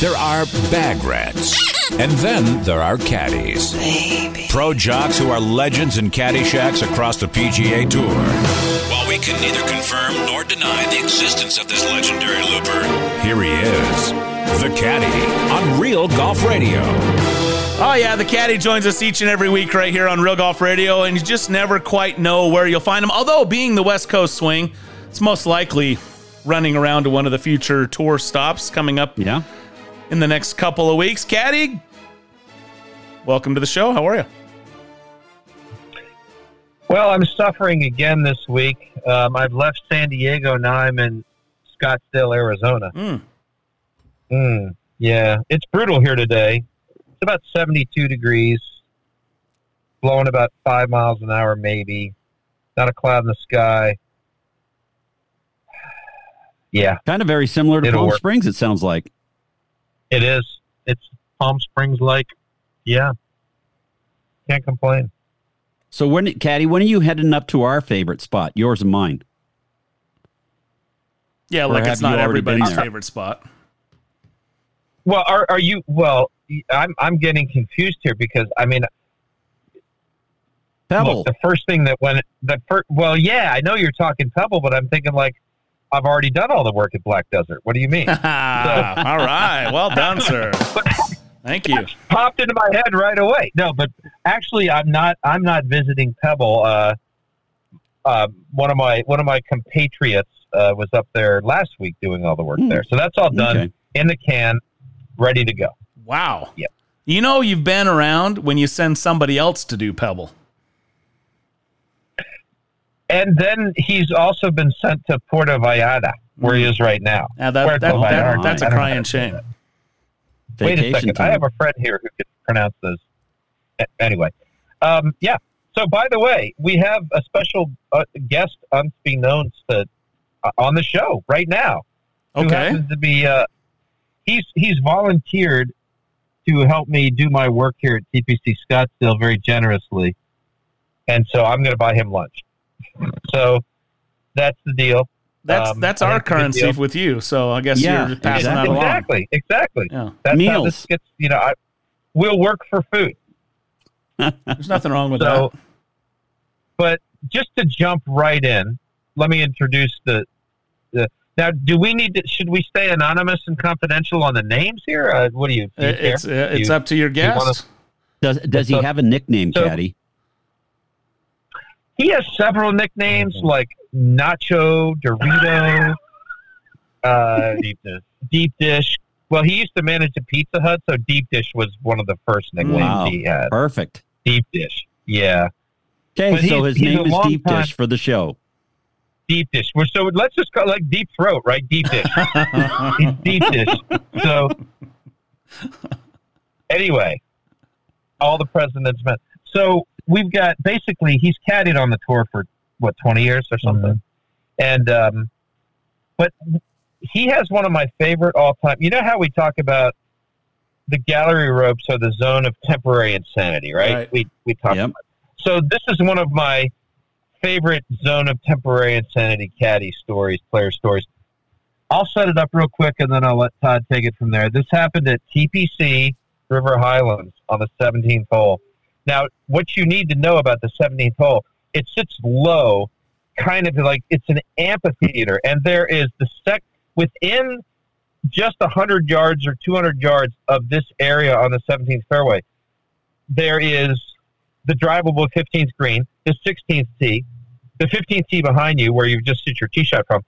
There are bag rats. And then there are caddies. Pro jocks who are legends in caddy shacks across the PGA Tour. While we can neither confirm nor deny the existence of this legendary looper, here he is, the caddy on Real Golf Radio. Oh, yeah, the caddy joins us each and every week right here on Real Golf Radio, and you just never quite know where you'll find him. Although, being the West Coast swing, it's most likely running around to one of the future tour stops coming up Yeah. In the next couple of weeks. Caddy, welcome to the show. How are you? Well, I'm suffering again this week. Um, I've left San Diego. Now I'm in Scottsdale, Arizona. Mm. Mm, yeah, it's brutal here today. It's about 72 degrees, blowing about five miles an hour, maybe. Not a cloud in the sky. Yeah, Kind of very similar to It'll Palm work. Springs, it sounds like. It is. It's Palm Springs like. Yeah, can't complain. So, when, Caddy, when are you heading up to our favorite spot, yours and mine? Yeah, Or like it's not you already been everybody's favorite spot. Well, are are you? Well, I'm I'm getting confused here because I mean, Pebble. Look, the first thing that went the first, well, yeah, I know you're talking Pebble, but I'm thinking like I've already done all the work at Black Desert. What do you mean? All right. Well done, sir. Thank you. Popped into my head right away. No, but actually, I'm not. I'm not visiting Pebble. Uh, uh, one of my one of my compatriots uh, was up there last week doing all the work Hmm. there, so that's all done Okay. in the can, ready to go. Wow. Yep. You know you've been around when you send somebody else to do Pebble. And then he's also been sent to Puerto Vallarta, where he is right now. Now that, that, that- that's a don't know how crying shame. Wait a second. I have a friend here who can pronounce this. Anyway, um, yeah. So, by the way, we have a special uh, guest, unbeknownst to, uh, on the show right now. Who Okay. happens to be? Uh, he's he's volunteered to help me do my work here at TPC Scottsdale very generously, and so I'm going to buy him lunch. So that's the deal. That's Um, that's our think it's a good currency deal. with you. So I guess Yeah, you're passing that exactly. along. Exactly. Exactly. Yeah. That's how Meals. this gets. You know, I, we'll work for food. There's nothing wrong with So, that. but just to jump right in, let me introduce the. the now, do we need to? Should we stay anonymous and confidential on the names here? Uh, what do you? Do you care? It's uh, it's You- up to your you wanna- guest. Does does he So- have a nickname, so- Caddy? He has several nicknames like Nacho, Dorito, uh, deep dish. Deep dish. Well, he used to manage a Pizza Hut, so Deep Dish was one of the first nicknames Wow. he had. Perfect. Deep Dish. Yeah, Okay, But so his name is Deep time- Dish for the show. Deep Dish. Well, So let's just call it like Deep Throat, right? Deep Dish. He's deep dish. So anyway, all the presidents met. So we've got basically he's caddied on the tour for what twenty years or something, and um, but he has one of my favorite all time. You know how we talk about the gallery ropes are the zone of temporary insanity, right? Right. We we talk. Yep. About. So this is one of my favorite zone of temporary insanity caddy stories, player stories. I'll set it up real quick and then I'll let Todd take it from there. This happened at TPC River Highlands on the 17th hole. Now, what you need to know about the 17th hole, it sits low, kind of like it's an amphitheater, and there is the sec within just 100 yards or 200 yards of this area on the 17th fairway. There is the drivable 15th green, the 16th tee, the 15th tee behind you where you just shoot your tee shot from,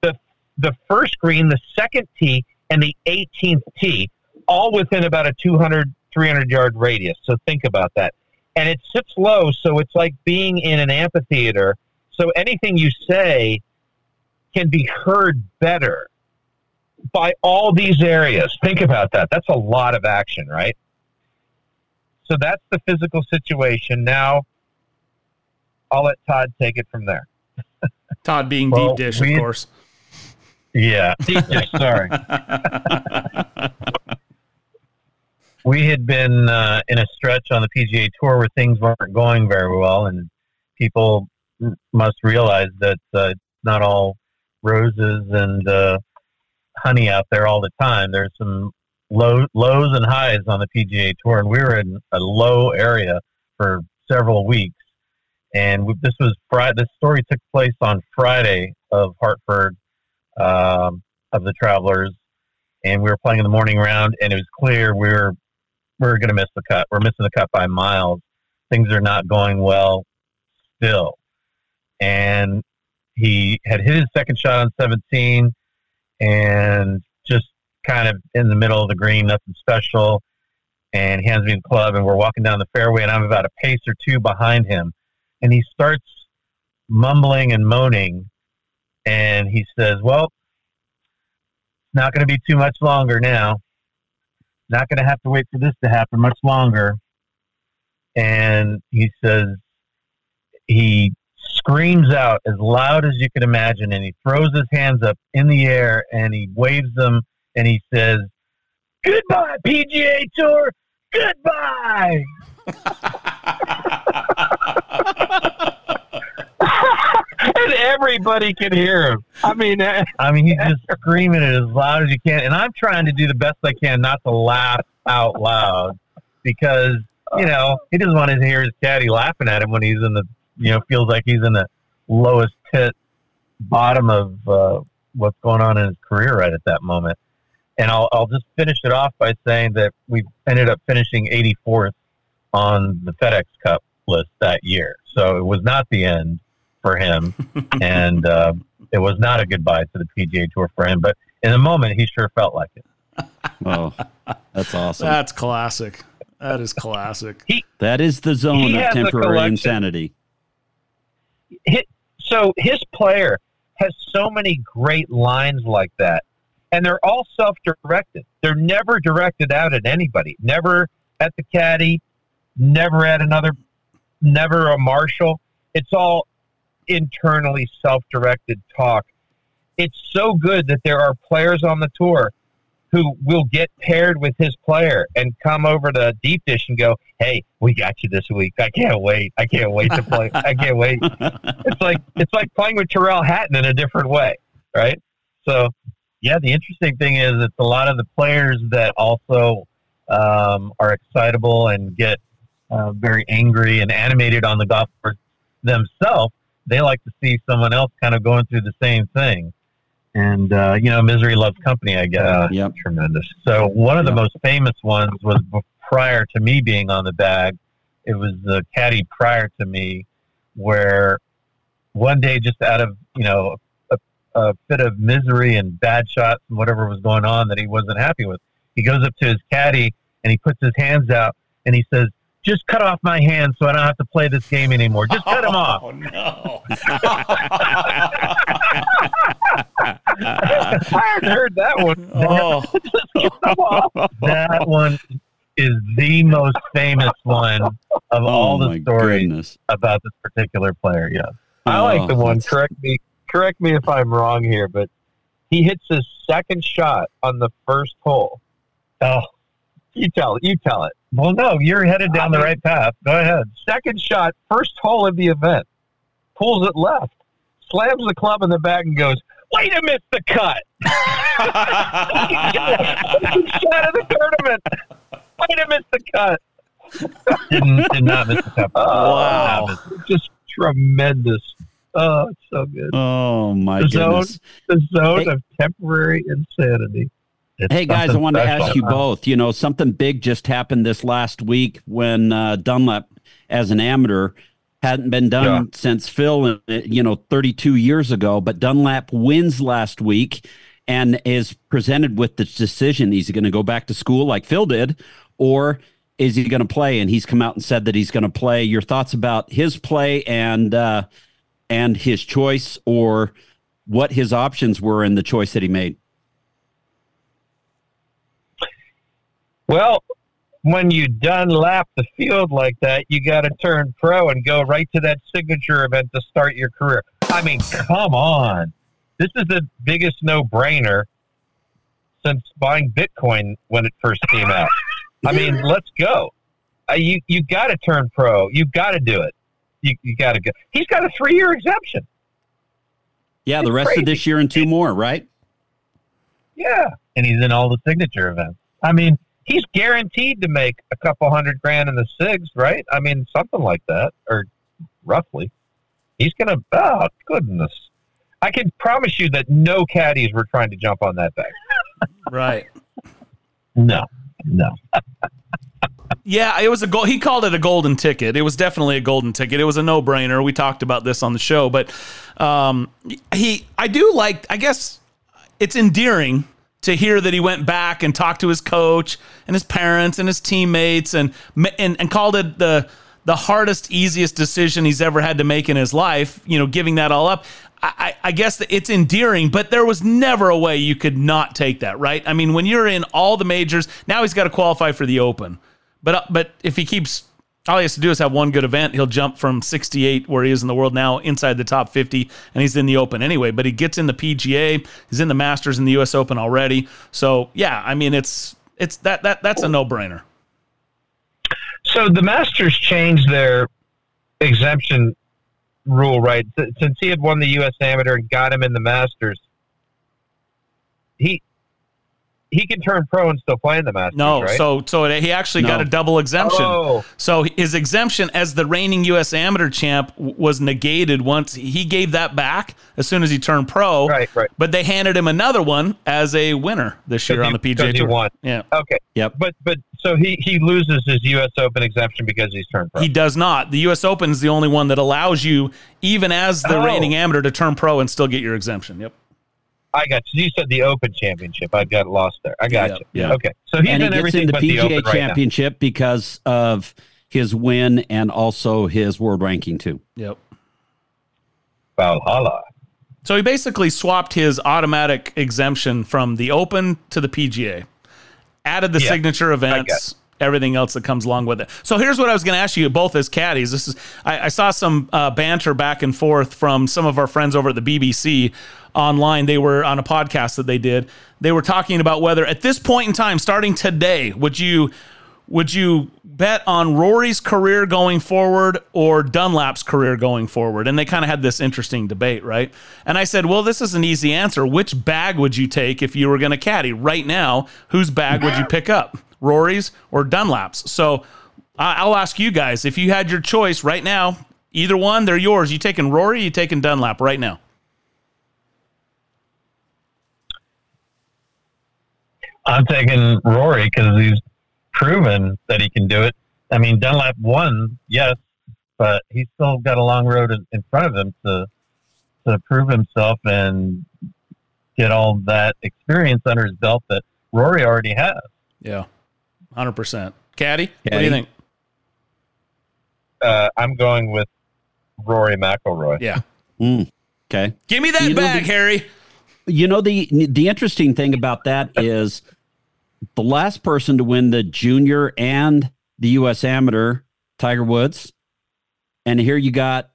the the first green, the second tee, and the 18th tee, all within about a 200, 300 yard radius. So think about that. And it sits low, so it's like being in an amphitheater. So anything you say can be heard better by all these areas. Think about that. That's a lot of action, right? So that's the physical situation. Now, I'll let Todd take it from there. Todd being Well, deep dish, we- of course. Yeah, deep dish. Sorry, we had been uh, in a stretch on the PGA Tour where things weren't going very well, and people must realize that uh, it's not all roses and uh, honey out there all the time. There's some low, lows and highs on the PGA Tour, and we were in a low area for several weeks. And we, this was Friday. This story took place on Friday of Hartford um, of the Travelers, and we were playing in the morning round, and it was clear we were we were going to miss the cut. We're missing the cut by miles. Things are not going well still, and he had hit his second shot on 17, and just kind of in the middle of the green, nothing special. And he hands me the club, and we're walking down the fairway, and I'm about a pace or two behind him, and he starts mumbling and moaning, and he says, "Well, not going to be too much longer now. Not going to have to wait for this to happen much longer." And he says he screams out as loud as you can imagine, and he throws his hands up in the air and he waves them and he says, "Goodbye, PGA Tour. Goodbye." and everybody can hear him. I mean, I mean, he's just screaming it as loud as you can, and I'm trying to do the best I can not to laugh out loud because you know he doesn't want to hear his caddy laughing at him when he's in the you know feels like he's in the lowest pit bottom of uh, what's going on in his career right at that moment. And I'll, I'll just finish it off by saying that we ended up finishing 84th on the FedEx Cup list that year. So it was not the end for him, and uh, it was not a goodbye to the PGA Tour for him. But in the moment, he sure felt like it. Oh, that's awesome. That's classic. That is classic. He, that is the zone of temporary insanity. hi- so his player has so many great lines like that, and they're all self-directed. They're never directed out at anybody. Never at the caddy. Never at another. Never a marshal. It's all internally self-directed talk. It's so good that there are players on the tour who will get paired with his player and come over to deep dish and go, "Hey, we got you this week. I can't wait. I can't wait to play. I can't wait." it's like it's like playing with Tyrrell Hatton in a different way, right? So, yeah, the interesting thing is it's a lot of the players that also um, are excitable and get uh, very angry and animated on the golf course themselves. They like to see someone else kind of going through the same thing. And uh, you know, misery loves company. I guess. Yep. Tremendous. So one of the Yep. most famous ones was prior to me being on the bag. It was the caddy prior to me, where one day, just out of you know a, a fit of misery and bad shots and whatever was going on that he wasn't happy with, he goes up to his caddy and he puts his hands out and he says, "Just cut off my hands so I don't have to play this game anymore. Just cut them off." Oh no. I hadn't heard that one. Oh, that one is the most famous one of oh, all oh the stories goodness. about this particular player. Yes, I like the oh, one. that's- Correct me. Correct me if I'm wrong here, but he hits his second shot on the first hole. Oh, you tell it. You tell it. Well, no, you're headed down the right path. Go ahead. Second shot, first hole of the event. Pulls it left, slams the club in the back, and goes, "Way to miss the cut." Second shot of the tournament. Way to miss the cut. Didn't did not miss the cut. Oh, wow. Oh, just tremendous. Oh, it's so good. Oh my The zone. goodness. The zone Hey. of temporary insanity. It's Hey guys, I wanted to ask you both. You know, something big just happened this last week when uh, Dunlap, as an amateur, hadn't been done Yeah. since Phil, uh, you know, 32 years ago. But Dunlap wins last week and is presented with the decision: is he going to go back to school like Phil did, or is he going to play? And he's come out and said that he's going to play. Your thoughts about his play and uh, and his choice, or what his options were in the choice that he made? Well, when you done lap the field like that, you got to turn pro and go right to that signature event to start your career. I mean, come on. This is the biggest no brainer since buying Bitcoin when it first came out. I mean, let's go. Uh, you you got to turn pro. You got to do it. You, you got to go. He's got a three year exemption. Yeah, the rest crazy. of this year and two more, right? Yeah, and he's in all the signature events. I mean, he's guaranteed to make a couple hundred grand in the SIGs, right? I mean, something like that, or roughly. He's going to, oh, goodness. I can promise you that no caddies were trying to jump on that bag. Right. No, no. Yeah, it was a goal. He called it a golden ticket. It was definitely a golden ticket. It was a no brainer. We talked about this on the show, but um, he, I do like. I guess it's endearing to hear that he went back and talked to his coach and his parents and his teammates and and, and called it the the hardest, easiest decision he's ever had to make in his life. You know, giving that all up. I, I guess it's endearing, but there was never a way you could not take that, right? I mean, when you're in all the majors, now he's got to qualify for the Open. But uh, but if he keeps all he has to do is have one good event. He'll jump from 68, where he is in the world now, inside the top 50, and he's in the Open anyway. But he gets in the PGA, he's in the Masters and the U.S. Open already. So yeah, I mean, it's it's that that that's a no brainer. So the Masters changed their exemption rule, right? Since he had won the U.S. Amateur and got him in the Masters, he he can turn pro and still play in the Masters. No, right? so so he actually no. got a double exemption. Oh. So his exemption as the reigning U.S. Amateur champ was negated once he gave that back as soon as he turned pro. Right, right. But they handed him another one as a winner this year he, on the PGA Tour. Won. Yeah. Okay. Yep. But but so he he loses his U.S. Open exemption because he's turned pro. He does not. The U.S. Open is the only one that allows you, even as the Oh. reigning amateur, to turn pro and still get your exemption. Yep. I got you. You said the Open Championship. I got lost there. I got Yeah, you. yeah. Okay. So he's and he gets everything in the but the PGA Open right. Championship because of his win and also his world ranking too. Yep. Valhalla. So he basically swapped his automatic exemption from the Open to the PGA, added the Yeah, signature events, everything else that comes along with it. So here's what I was going to ask you both as caddies. This is I, I saw some uh, banter back and forth from some of our friends over at the BBC online. They were on a podcast that they did. They were talking about whether at this point in time, starting today, would you would you bet on Rory's career going forward or Dunlap's career going forward? And they kind of had this interesting debate, right? And I said, well, this is an easy answer. Which bag would you take if you were going to caddy right now? Whose bag would you pick up, Rory's or Dunlap's? So I- I'll ask you guys if you had your choice right now, either one, they're yours. You taking Rory? You taking Dunlap right now? I'm taking Rory because he's proven that he can do it. I mean, Dunlap won, yes, but he's still got a long road in, in front of him to to prove himself and get all that experience under his belt that Rory already has. Yeah, hundred percent. Caddy, what do you think? Uh, I'm going with Rory McIlroy. Yeah, Mm, okay. give me that You know, bag, the- Harry. You know the the interesting thing about that is the last person to win the junior and the U.S. Amateur, Tiger Woods, and here you got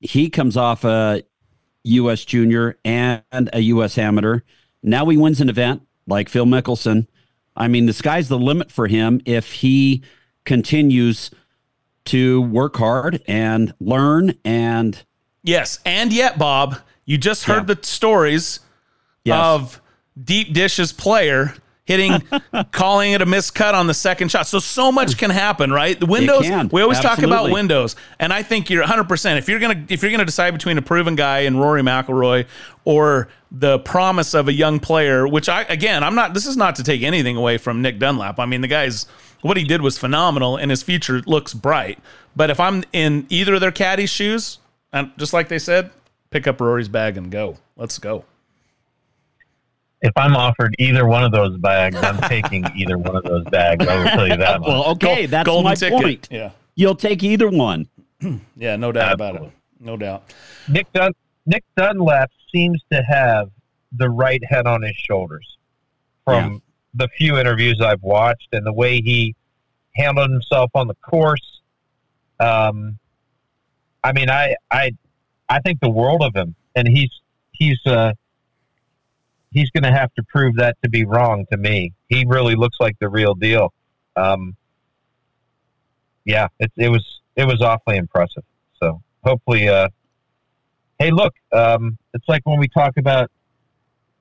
he comes off a U.S. Junior and a U.S. Amateur. Now he wins an event like Phil Mickelson. I mean, the sky's the limit for him if he continues to work hard and learn and Yes, and yet, Bob, you just heard Yeah. the stories Yes. of deep Dish's player hitting, calling it a miscut on the second shot. So so much can happen, right? The windows. We always talk about windows, and I think you're 100. percent If you're gonna if you're gonna decide between a proven guy and Rory McIlroy or the promise of a young player, which I again I'm not. This is not to take anything away from Nick Dunlap. I mean, the guy's what he did was phenomenal, and his future looks bright. But if I'm in either of their caddy's shoes, and just like they said, pick up Rory's bag and go. Let's go. If I'm offered either one of those bags, I'm taking either one of those bags. I will tell you that much. well, okay, Gold- that's golden my ticket. point. Yeah, You'll take either one. yeah, no doubt about it. No doubt. Nick Dun- Nick Dunlap seems to have the right head on his shoulders from the few interviews I've watched and the way he handled himself on the course. Um, I mean, I I I think the world of him, and he's he's uh, he's going to have to prove that to be wrong to me. He really looks like the real deal. Um, yeah, it, it was it was awfully impressive. So hopefully, uh, hey, look, um, it's like when we talk about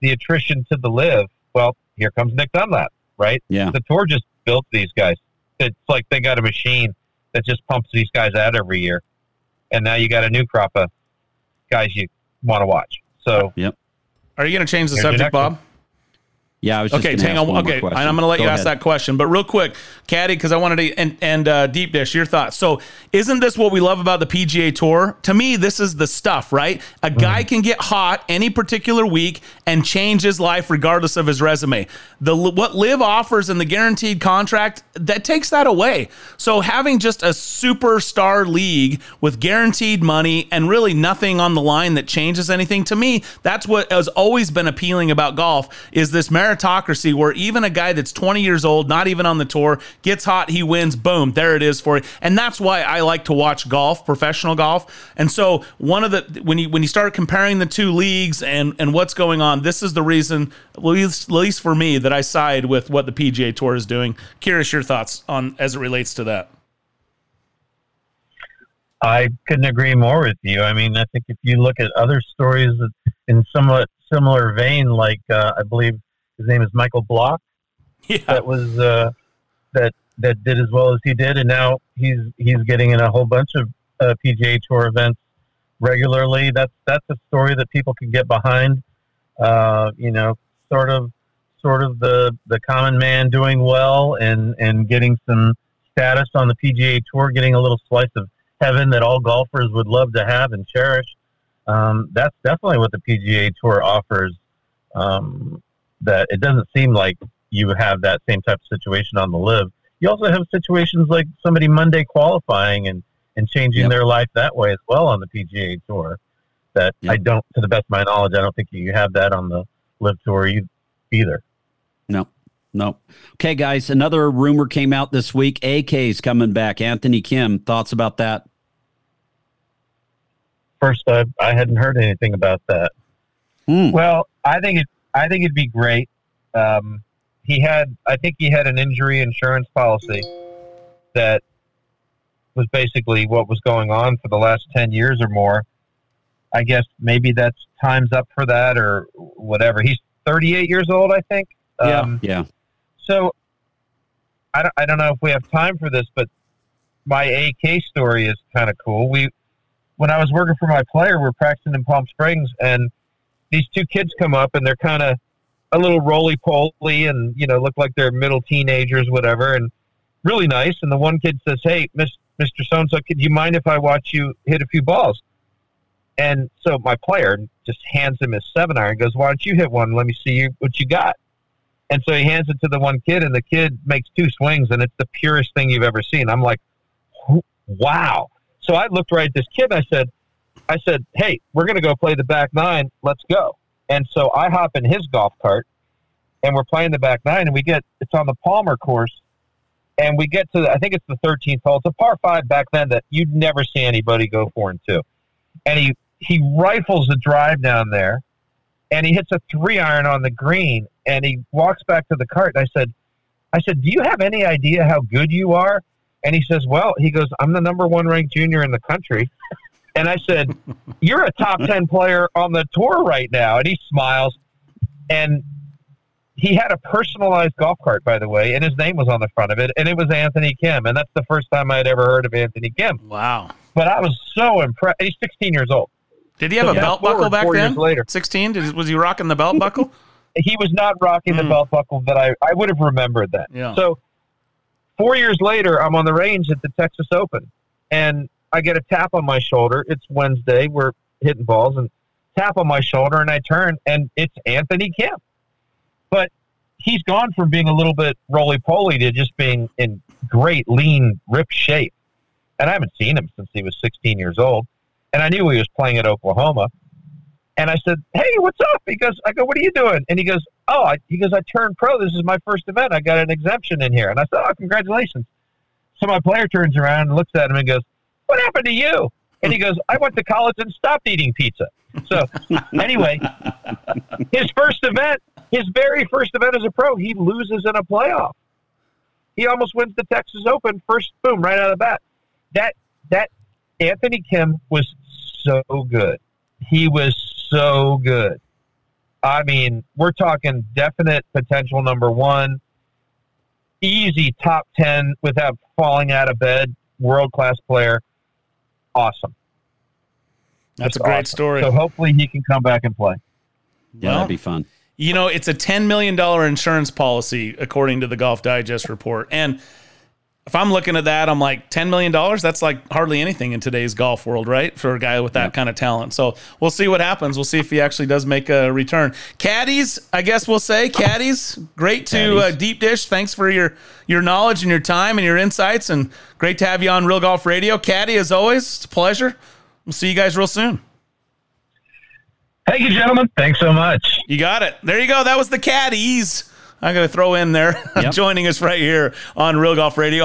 the attrition to the LIV. Well, here comes Nick Dunlap. right? Yeah. The tour just built these guys. It's like they got a machine that just pumps these guys out every year, and now you got a new crop of guys you want to watch. So, Yep. Are you going to change the subject. Bob? Yeah, I was just Okay, hang on. Okay, question. I'm going to let Go you ask ahead. that question, but real quick, Caddy, because I wanted to and and uh, deep dish your thoughts. So, isn't this what we love about the PGA Tour? To me, this is the stuff, right? A guy can get hot any particular week and change his life regardless of his resume. The what LIV offers in the guaranteed contract that takes that away. So, having just a superstar league with guaranteed money and really nothing on the line that changes anything to me, that's what has always been appealing about golf is this meritocracy where even a guy that's 20 years old, not even on the tour, gets hot, he wins, boom, there it is for you. And that's why I like to watch golf, professional golf. And so one of the when you when you start comparing the two leagues and and what's going on, this is the reason, at least, at least for me, that I side with what the PGA Tour is doing. Curious your thoughts on as it relates to that. I couldn't agree more with you. I mean, I think if you look at other stories in somewhat similar vein, like uh, I believe his name is Michael Block, Yeah. that was uh, that that did as well as he did, and now he's he's getting in a whole bunch of uh, PGA Tour events regularly. That's that's a story that people can get behind. Uh, you know, sort of sort of the the common man doing well and and getting some status on the PGA Tour, getting a little slice of heaven that all golfers would love to have and cherish. Um, that's definitely what the PGA Tour offers. Um, that it doesn't seem like you have that same type of situation on the LIV. You also have situations like somebody Monday qualifying and, and changing Yep. their life that way as well on the PGA Tour. That I don't, to the best of my knowledge, I don't think you have that on the LIV tour either. No, no. Okay, guys. Another rumor came out this week. AK's coming back. Anthony Kim. Thoughts about that? First, I, I hadn't heard anything about that. Hmm. Well, I think it. I think it'd be great. Um, he had. I think he had an injury insurance policy that was basically what was going on for the last ten years or more. I guess maybe that's time's up for that or whatever. He's 38 years old, I think. Yeah. Um, Yeah. so I don't, I don't know if we have time for this, but my AK story is kind of cool. We, when I was working for my player, we're practicing in Palm Springs, and these two kids come up, and they're kind of a little roly poly, and you know, look like they're middle teenagers, whatever, and really nice. And the one kid says, "Hey, Miss, Mr. So and So, could you mind if I watch you hit a few balls?" And so my player just hands him his seven iron, and goes, "Why don't you hit one? Let me see you, what you got." And so he hands it to the one kid, and the kid makes two swings, and it's the purest thing you've ever seen. I'm like, wow. So I looked right at this kid. And I said, I said, hey, we're going to go play the back nine. Let's go. And so I hop in his golf cart, and we're playing the back nine, and we get it's on the Palmer course, and we get to the, I think it's the 13th hole. It's a par five back then that you'd never see anybody go four and two, and he he rifles the drive down there, and he hits a three iron on the green, and he walks back to the cart. And I said, I said, do you have any idea how good you are? And he says, well, he goes, I'm the number one ranked junior in the country. And I said, You're a top 10 player on the tour right now. And he smiles. And he had a personalized golf cart, by the way, and his name was on the front of it. And it was Anthony Kim. And that's the first time I had ever heard of Anthony Kim. Wow. But I was so impressed. He's 16 years old. Did he have So a fast belt buckle back four then? years later. 16? Did, was he rocking the belt buckle? He was not rocking the Hmm. belt buckle that I, I would have remembered that. Yeah. So four years later, I'm on the range at the Texas Open, and I get a tap on my shoulder. It's Wednesday. We're hitting balls, and tap on my shoulder, and I turn, and it's Anthony Kim. But he's gone from being a little bit roly poly to just being in great, lean, ripped shape. And I haven't seen him since he was 16 years old. And I knew he was playing at Oklahoma. And I said, "Hey, what's up?" He goes, "I go, what are you doing?" And he goes, "Oh, I, he goes, I turned pro. This is my first event. I got an exemption in here." And I said, "Oh, congratulations!" So my player turns around and looks at him and goes, "What happened to you?" And he goes, "I went to college and stopped eating pizza." So anyway, his first event, his very first event as a pro, he loses in a playoff. He almost wins the Texas Open first, boom, right out of the bat. That that Anthony Kim was so good. He was so good. I mean, we're talking definite potential number one. easy top 10 without falling out of bed, world class player. Awesome. That's Just a great awesome. story. So hopefully he can come back and play. Yeah, Well, that'd be fun. You know, it's a $10 million insurance policy, according to the Golf Digest report. And if I'm looking at that, I'm like, $10 million? That's like hardly anything in today's golf world, right? For a guy with that kind of talent. So we'll see what happens. We'll see if he actually does make a return. Caddies, I guess we'll say, Caddies, great to uh, deep dish. Thanks for your, your knowledge and your time and your insights. And great to have you on Real Golf Radio. Caddy, as always, it's a pleasure. We'll see you guys real soon. Thank you, gentlemen. Thanks so much. You got it. There you go. That was the caddies. I'm going to throw in there Yep. joining us right here on Real Golf Radio.